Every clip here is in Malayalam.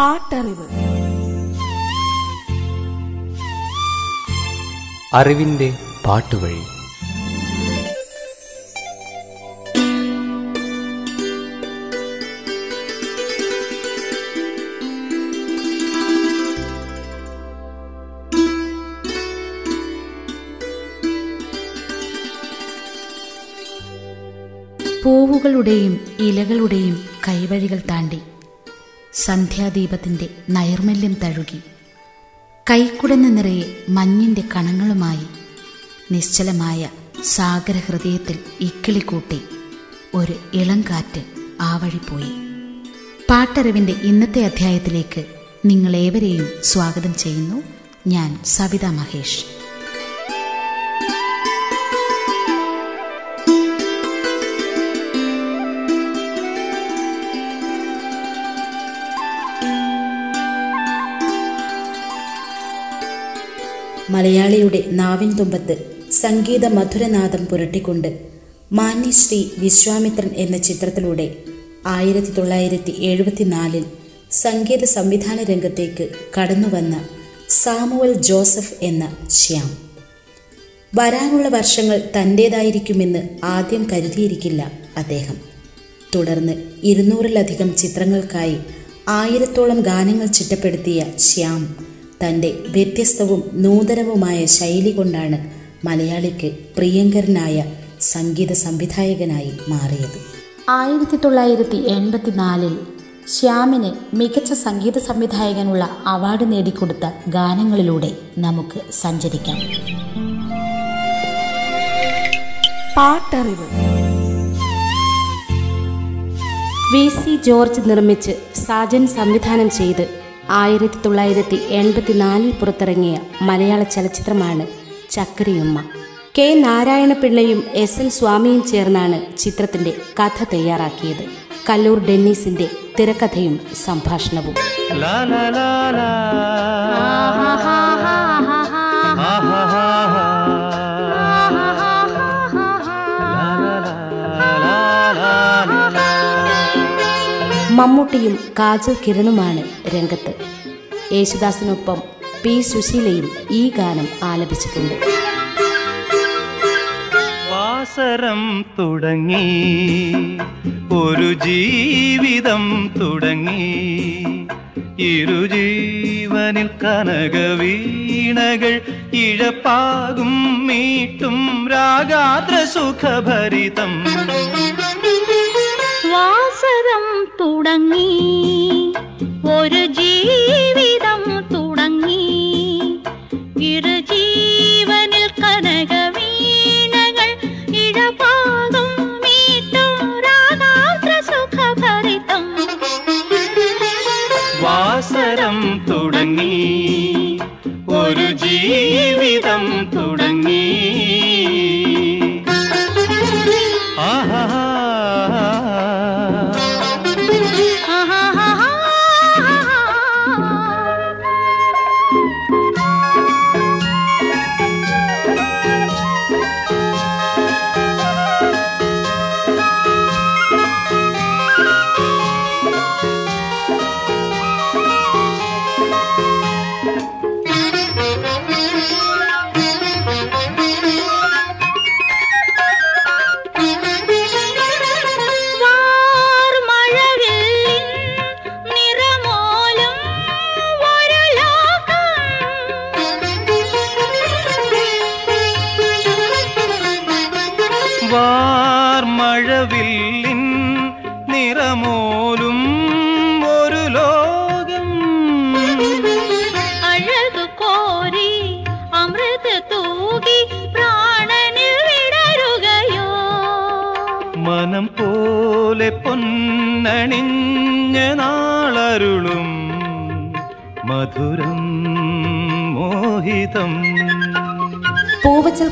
പാട്ടറിവ്. അറിവിന്റെ പാട്ടുവഴി. പൂവുകളുടെയും ഇലകളുടെയും കൈവഴികൾ താണ്ടി സന്ധ്യാദീപത്തിന്റെ നൈർമല്യം തഴുകി. കൈക്കുടന്ന നിറയെ മഞ്ഞിന്റെ കണങ്ങളുമായി നിശ്ചലമായ സാഗരഹൃദയത്തിൽ ഇക്കിളിക്കൂട്ടി ഒരു ഇളംകാറ്റ് ആ വഴി പോയി. പാട്ടറിവിന്റെ ഇന്നത്തെ അധ്യായത്തിലേക്ക് നിങ്ങളേവരെയും സ്വാഗതം ചെയ്യുന്നു. ഞാൻ സവിത മഹേഷ്. മലയാളിയുടെ നാവിൻ തുമ്പത്ത് സംഗീത മധുരനാദം പുരട്ടിക്കൊണ്ട് മാന്യശ്രീ വിശ്വാമിത്രൻ എന്ന ചിത്രത്തിലൂടെ ആയിരത്തി തൊള്ളായിരത്തി എഴുപത്തിനാലിൽ സംഗീത സംവിധാന രംഗത്തേക്ക് കടന്നുവന്ന സാമുവൽ ജോസഫ് എന്ന ശ്യാം. വരാനുള്ള വർഷങ്ങൾ തന്റേതായിരിക്കുമെന്ന് ആദ്യം കരുതിയിരിക്കില്ല അദ്ദേഹം. തുടർന്ന് ഇരുന്നൂറിലധികം ചിത്രങ്ങൾക്കായി ആയിരത്തോളം ഗാനങ്ങൾ ചിട്ടപ്പെടുത്തിയ ശ്യാം തന്റെ വ്യത്യസ്തവും നൂതനവുമായ ശൈലി കൊണ്ടാണ് മലയാളിക്ക് പ്രിയങ്കരനായ സംഗീത സംവിധായകനായി മാറിയത്. ആയിരത്തി തൊള്ളായിരത്തി എൺപത്തിനാലിൽ ശ്യാമിന് മികച്ച സംഗീത സംവിധായകനുള്ള അവാർഡ് നേടിക്കൊടുത്ത ഗാനങ്ങളിലൂടെ നമുക്ക് സഞ്ചരിക്കാം. പാട്ടറിവ്. വി സി ജോർജ് നിർമ്മിച്ച് സാജൻ സംവിധാനം ചെയ്ത് ആയിരത്തി തൊള്ളായിരത്തി എൺപത്തിനാലിൽ പുറത്തിറങ്ങിയ മലയാള ചലച്ചിത്രമാണ് ചക്രിയുമ്മ കെ. നാരായണപിള്ളയും എസ്. എൽ. സ്വാമിയും ചേർന്നാണ് ചിത്രത്തിന്റെ കഥ തയ്യാറാക്കിയത്. കല്ലൂർ ഡെന്നീസിന്റെ തിരക്കഥയും സംഭാഷണവും. മമ്മൂട്ടിയും കാജൽ കിരണുമാണ് രംഗത്ത്. യേശുദാസിനൊപ്പം പി സുശീലയും ഈ ഗാനം ആലപിച്ചിട്ടുണ്ട്. വാസരം തുടങ്ങി ഒരു ജീവിതം തുടങ്ങി. ഇരുജീവനിൽ കനകവീണകൾ ഇഴപ്പാകും മീട്ടും രാഗാദ്ര സുഖഭരിതം തുടങ്ങി ഒരു ജീവിതം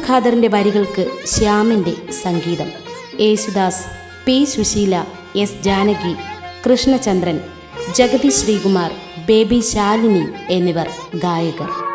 ഖാദറിന്റെ വരികൾക്ക് ശ്യാമിന്റെ സംഗീതം. Yesudas P Susheela S Janaki Krishnachandran Jagathy Sreekumar Baby Shalini എന്നിവർ ഗായകർ.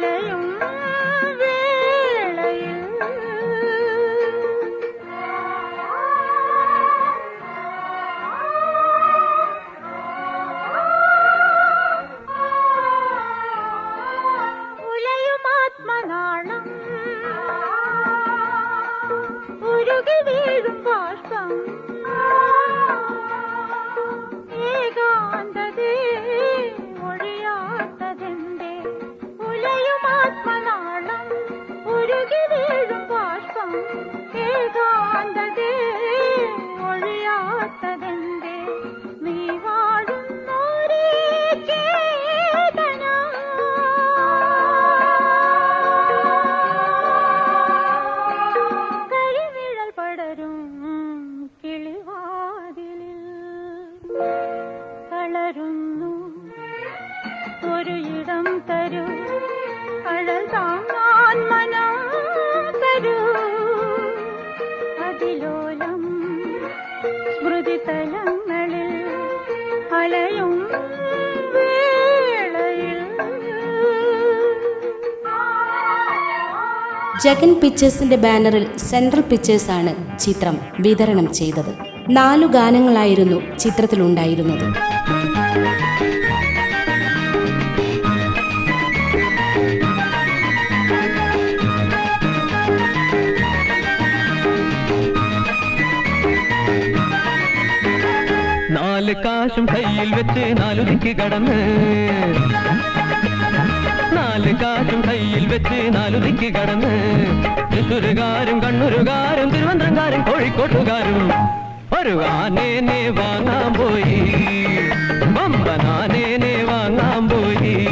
Lẽ ജഗൻ പിക്ചേഴ്സിന്റെ ബാനറിൽ സെൻട്രൽ പിക്ചേഴ്സാണ് ചിത്രം വിതരണം ചെയ്തത്. നാലു ഗാനങ്ങളായിരുന്നു ചിത്രത്തിലുണ്ടായിരുന്നത്. നാല് കാശും കയ്യിൽ വെച്ച് നാലു ദിക്ക് കടന്ന് കാശും കയ്യിൽ വെച്ച് നാലുതിക്ക് കടന്ന്. തൃശ്ശൂരുകാരും കണ്ണൂരുകാരും തിരുവനന്തപുരംകാരും കോഴിക്കോട്ടുകാരും. ഒരു ആനേനെ വാങ്ങാൻ പോയി. ബമ്പനാനേനെ വാങ്ങാൻ പോയി.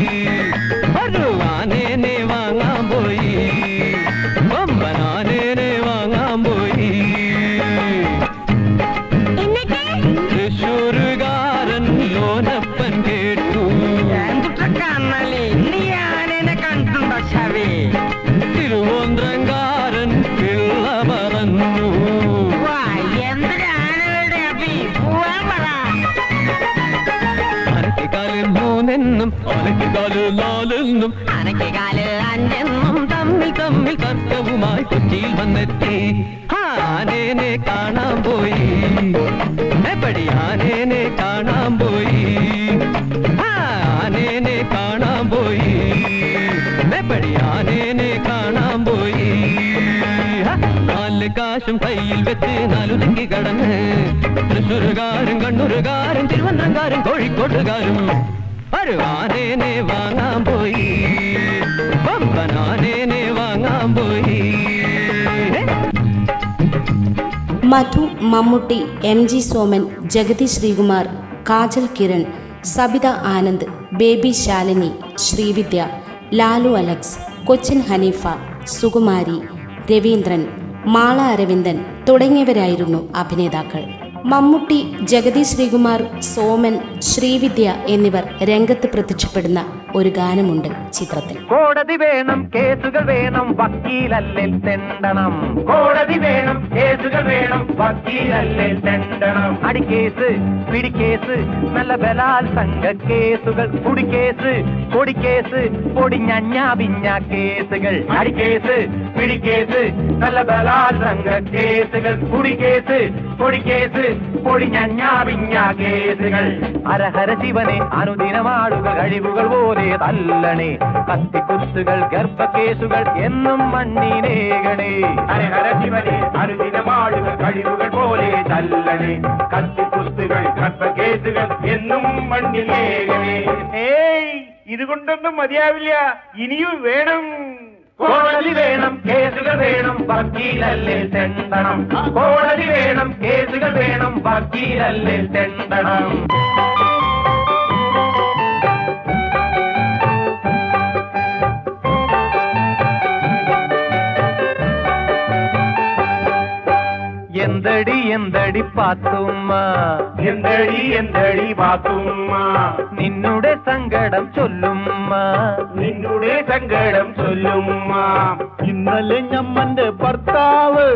മൂന്നെന്നും അനക്കിക്കാലിൽ നാലെന്നും അനക്കിക്കാലിൽ അഞ്ചെന്നും തമ്മിൽ തമ്മിൽ തർക്കവുമായി കൊച്ചിയിൽ വന്നെത്തി. ആനേനെ കാണാൻ പോയി. എപ്പടി ആനേനെ കാണാൻ പോയി? ആനേനെ കാണാൻ പോയി. എപ്പടി ആനേനെ കാണാൻ പോയി? നാല് കാശും കയ്യിൽ വെച്ച് നാലു തെക്കി കടന്ന് തൃശ്ശൂരുകാരും കണ്ണൂരുകാരും തിരുവനന്തപുരംകാരും കോഴിക്കോട്ടുകാരും Madhu Mammootty M G Soman Jagathy Sreekumar Kajal Kiran Sabitha Anand Baby Shalini Srividya Lalu Alex Cochin Haneefa Sukumari Raveendran Mala Aravindan തുടങ്ങിയവരായിരുന്നു അഭിനേതാക്കൾ. മമ്മൂട്ടി ജഗതി ശ്രീകുമാർ സോമൻ ശ്രീവിദ്യ എന്നിവർ രംഗത്ത് പ്രത്യക്ഷപ്പെടുന്ന ഒരു ഗാനമുണ്ട് ചിത്രത്തിൽ. കോടതി വേണം കേസുകൾ വേണം വക്കീലല്ലേ തെണ്ടണം. കോടതി വേണം കേസുകൾ വേണം വക്കീലല്ലേ തെണ്ടണം. അടിക്കേസ് പിടിക്കേസ് നല്ല ബലാത്സംഗ കേസുകൾ കുടിക്കേസ് പൊടിക്കേസ് പൊടിഞ്ഞഞ്ഞ പിഞ്ഞ കേസുകൾ. അടിക്കേസ് പിടിക്കേസ് നല്ല ബലാത്സംഗ കേസുകൾ കുടിക്കേസ് പൊടിക്കേസ് പൊടിഞ്ഞഞ്ഞ പിഞ്ഞ കേസുകൾ. ഹരഹര ശിവനെ അനുദിനമാടുക കഴിവുകൾ പോലെ തല്ലണേ കത്തിക്കുത്തുകൾ ഗർഭക്കേസുകൾ എന്നും മണ്ണിനേകണേ ഹരഹര ശിവനെ അനുദിനമാളുകൾ കഴിവുകൾ പോലെ തല്ലണേ കത്തിക്കുത്തുകൾ ഗർഭക്കേസുകൾ എന്നും മണ്ണിനേകണേ ഏയ് ഇതുകൊണ്ടൊന്നും മതിയാവില്ല. ഇനിയും വേണം. കോടതി വേണം കേസുകൾ വേണം വക്കീലല്ലേ തെണ്ടണം. കോടതി വേണം കേസുകൾ വേണം വക്കീലല്ലേ തെണ്ടണം. എന്തടി എന്തടി പാത്തുമ്മ എന്തടി എന്തടി പാത്തുമ്മ നിന്നുടെ സങ്കടം ചൊല്ലുമ്മ പാട്ടുമ്മ നിന്നുടെ സങ്കടം ചൊല്ലുമ്മ ഇന്നലെ ഞമ്മന്റെ ഭർത്താവ്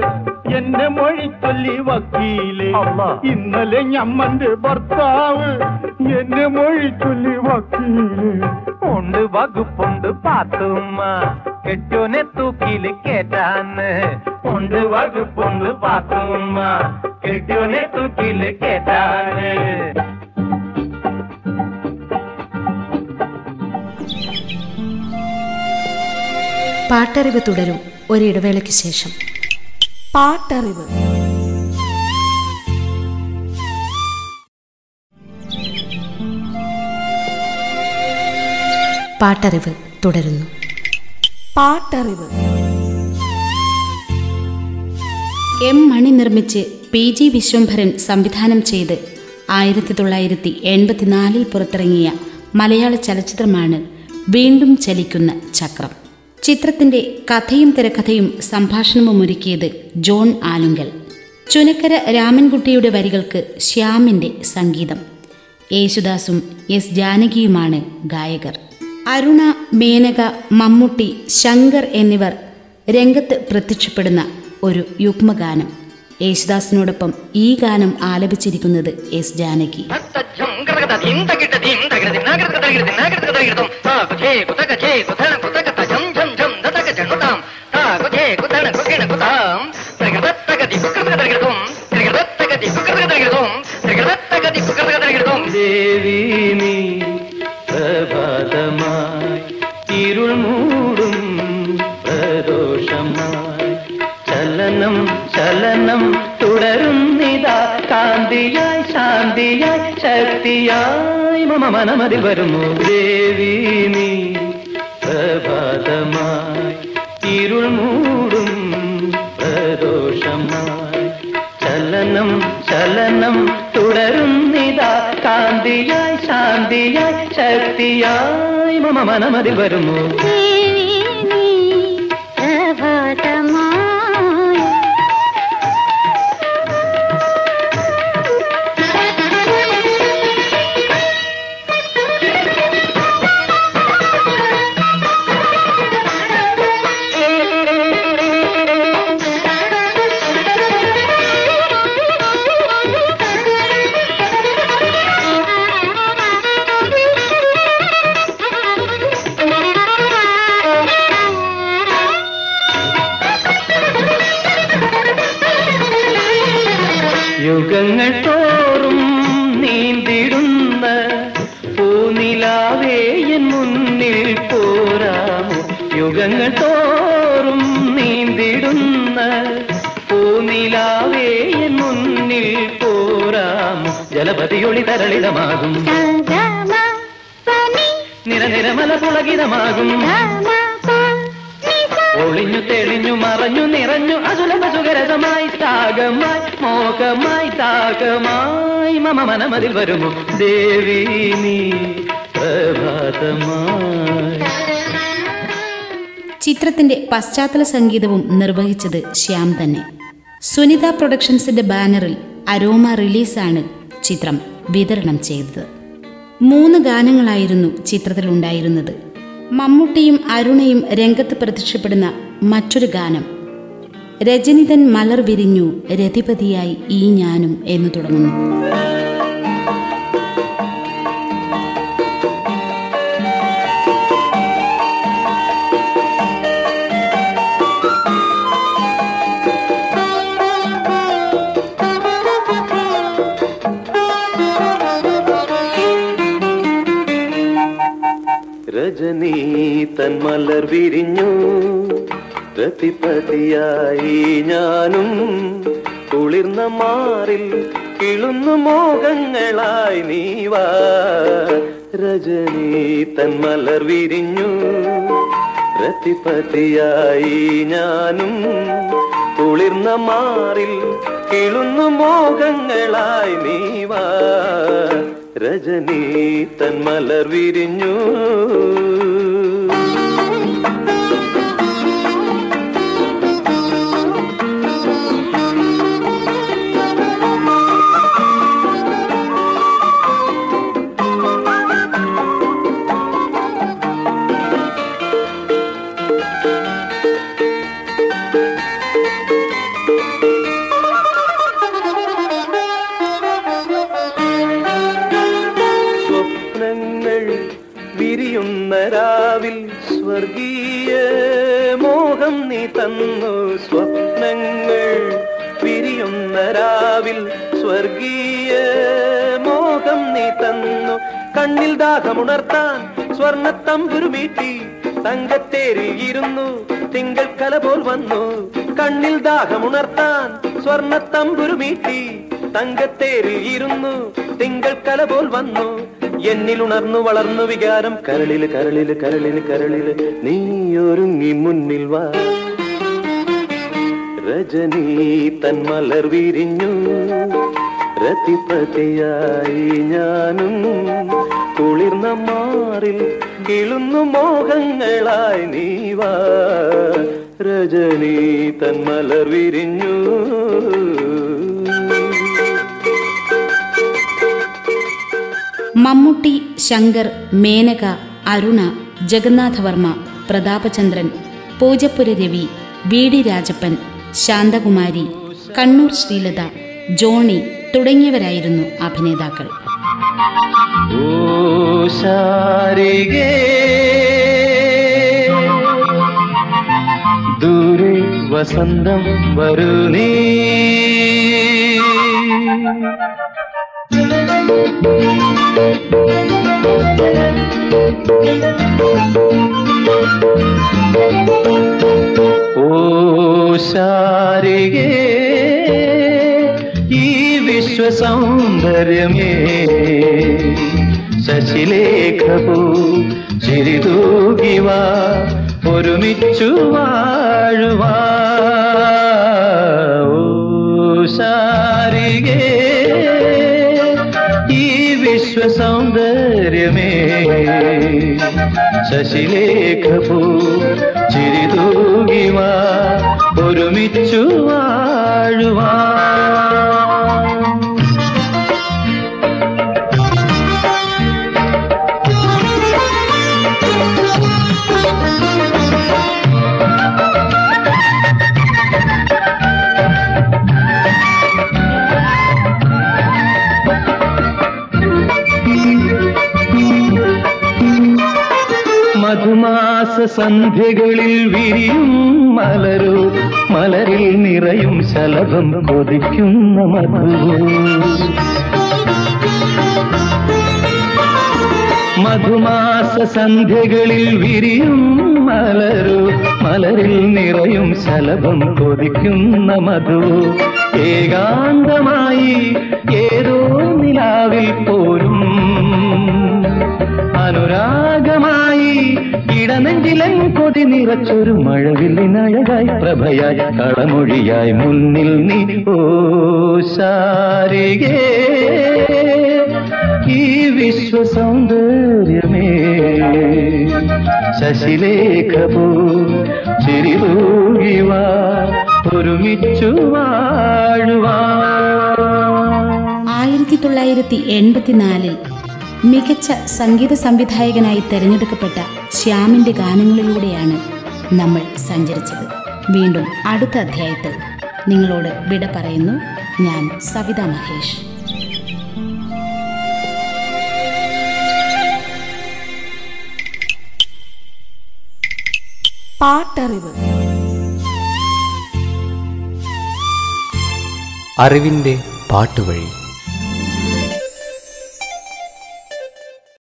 എന്നെ മൊഴി ചൊല്ലി വക്കീല് അള്ളാ. ഇന്നലെ ഞമ്മന്റെ ഭർത്താവ് എന്നെ മൊഴി ചൊല്ലി വക്കീല് ഉണ്ട് വകുപ്പുണ്ട് പാത്തുമ്മ കെട്ടോനെ തൂക്കിൽ കേറ്റാന്ന്. ഉണ്ട് വകുപ്പുണ്ട് പാത്തുമ്മ കെട്ടോനെ തൂക്കിൽ കേറ്റാന്ന്. പാട്ടറിവ് തുടരും ഒരിടവേളയ്ക്ക് ശേഷം. പാട്ടറിവ്. പാട്ടറിവ് തുടരുന്നു. പാട്ടറിവ്. എം മണി നിർമ്മിച്ച് പി ജി വിശ്വംഭരൻ സംവിധാനം ചെയ്ത് ആയിരത്തി തൊള്ളായിരത്തി എൺപത്തിനാലിൽ പുറത്തിറങ്ങിയ മലയാള ചലച്ചിത്രമാണ് വീണ്ടും ചലിക്കുന്ന ചക്രം. ചിത്രത്തിന്റെ കഥയും തിരക്കഥയും സംഭാഷണവും ഒരുക്കിയത് ജോൺ ആലുങ്കൽ. ചുനക്കര രാമൻകുട്ടിയുടെ വരികൾക്ക് ശ്യാമിന്റെ സംഗീതം. യേശുദാസും എസ് ജാനകിയുമാണ് ഗായകർ. അരുണ മേനക മമ്മൂട്ടി ശങ്കർ എന്നിവർ രംഗത്ത് പ്രത്യക്ഷപ്പെടുന്ന ഒരു യുഗ്മഗാനം യേശുദാസിനോടൊപ്പം ഈ ഗാനം ആലപിച്ചിരിക്കുന്നത് എസ് ജാനകി ദേവി നീ ചലനം തുടരുന്നിതാ കാന്തിയായി ശാന്തിയായി ശക്തിയായി മമ മനമതിൽ വരുന്നു. ദേവി നീ പ്രഭാതമായി ഇരുൾ മൂടും പ്രദോഷമായി. ചലനം ചലനം തുടരുന്നിതാ കാന്തിയായി ശാന്തിയായി ശക്തിയായി മമ മനമതിൽ വരുന്നു. യുഗങ്ങൾ ജലപതിയൊളി തരളിതമാകും നിരനിരമല പുളകിതമാകും ഒളിഞ്ഞു തെളിഞ്ഞു മറഞ്ഞു നിറഞ്ഞു അതുലഭ സുഖരസമായി താകമായി മോഹമായി താകമായി മമ മനമതിൽ വരുമോ ദേവി നീ പ്രഭാതമായി. ചിത്രത്തിന്റെ പശ്ചാത്തല സംഗീതവും നിർവഹിച്ചത് ശ്യാം തന്നെ. സുനിത പ്രൊഡക്ഷൻസിന്റെ ബാനറിൽ അരോമ റിലീസാണ് ചിത്രം വിതരണം ചെയ്തത്. മൂന്ന് ഗാനങ്ങളായിരുന്നു ചിത്രത്തിലുണ്ടായിരുന്നത് മമ്മൂട്ടിയും അരുണയും രംഗത്ത് പ്രത്യക്ഷപ്പെടുന്ന മറ്റൊരു ഗാനം. രജനിതൻ മലർ വിരിഞ്ഞു രതിപതിയായി ഈ ഞാനും എന്ന് തുടങ്ങുന്നു. മലർ വിരിഞ്ഞു. പ്രതിപതിയായി ഞാനും കുളിർന്ന മാറിൽ കിളുന്നു മോഹങ്ങളായി നീവാ. രജനി തൻ മലർ വിരിഞ്ഞു. പ്രതിപതിയായി ഞാനും കുളിർന്ന മാറിൽ കിളുന്നു മോഹങ്ങളായി നീവാ. രജനീ തൻ മലർ വിരിഞ്ഞു. ദാഹമുണർത്താൻ സ്വർണത്തമ്പുരുമീട്ടി തങ്കത്തേരിൽ ഇരുന്നു തിങ്കൾ കല പോൽ വന്നു. കണ്ണിൽ ദാഹമുണർത്താൻ സ്വർണത്തമ്പുരുമീട്ടി തങ്കത്തേരിൽ ഇരുന്നു തിങ്കൾ കല പോൽ വന്നു. എന്നിൽ ഉണർന്നു വളർന്നു വികാരം. കരളിൽ കരളിൽ കരളിൽ കരളിൽ നീ ഒരുങ്ങി മുന്നിൽ വാ. രജനി തൻ മലർ വിരിഞ്ഞു. രതിപതിയായി ഞാനും കുളിർന്ന മാറിൽ കിളുന്നു മോഹങ്ങളായി നീ വാ രജനി തൻ മലർ വിരിഞ്ഞു. Mammootty Shankar Menaka Aruna Jagannatha Varma Prathapachandran Poojappura Ravi V D Rajappan Santhakumari Kannur Sreelatha Johnny തുടങ്ങിയവരായിരുന്നു അഭിനേതാക്കൾ. ഓ ശാരികേ ദൂരെ വസന്തം വരൂ ഈ വിശ്വസൗന്ദര്യമേ. ശശിലേഖപൂ ചിരിതൂകിവ ഒരുമിച്ചു വാഴുവാ ഓ ശാരികേ ഈ വിശ്വസൗന്ദര്യമേ. ശശിലേഖപൂ ചിരിതൂകിവ ഒരുമിച്ചു സന്ധ്യകളിൽ വിരിയും മലരു മലരിൽ നിറയും ശലഭം കൊതിക്കുന്ന മധു. മധുമാസ സന്ധ്യകളിൽ വിരിയും മലരു മലരിൽ നിറയും ശലഭം കൊതിക്കുന്ന മധു. ഏകാന്തമായി ഏതോ നിലാവിൽ പോരും. അനുരാഗമായി ഇടനെഞ്ചിലൻ കൊതി നിറച്ചൊരു മഴവില്ലിനഴകായി പ്രഭയായി കളമൊഴിയായി മുന്നിൽ നീ ഓ ഈ വിശ്വ സൗന്ദര്യമേ ശശിലേഖപൂ ചിരിതൂകിവാ ഒരുമിച്ചു വാഴുവാ ആയിരത്തി തൊള്ളായിരത്തി എൺപത്തിനാലിൽ മികച്ച സംഗീത സംവിധായകനായി തെരഞ്ഞെടുക്കപ്പെട്ട ശ്യാമിന്റെ ഗാനങ്ങളിലൂടെയാണ് നമ്മൾ സഞ്ചരിച്ചത്. വീണ്ടും അടുത്ത അധ്യായത്തിൽ നിങ്ങളോട് വിട പറയുന്നു. ഞാൻ സവിത മഹേഷ്. പാട്ടറിവ്. അറിവിന്റെ പാട്ടുവഴി.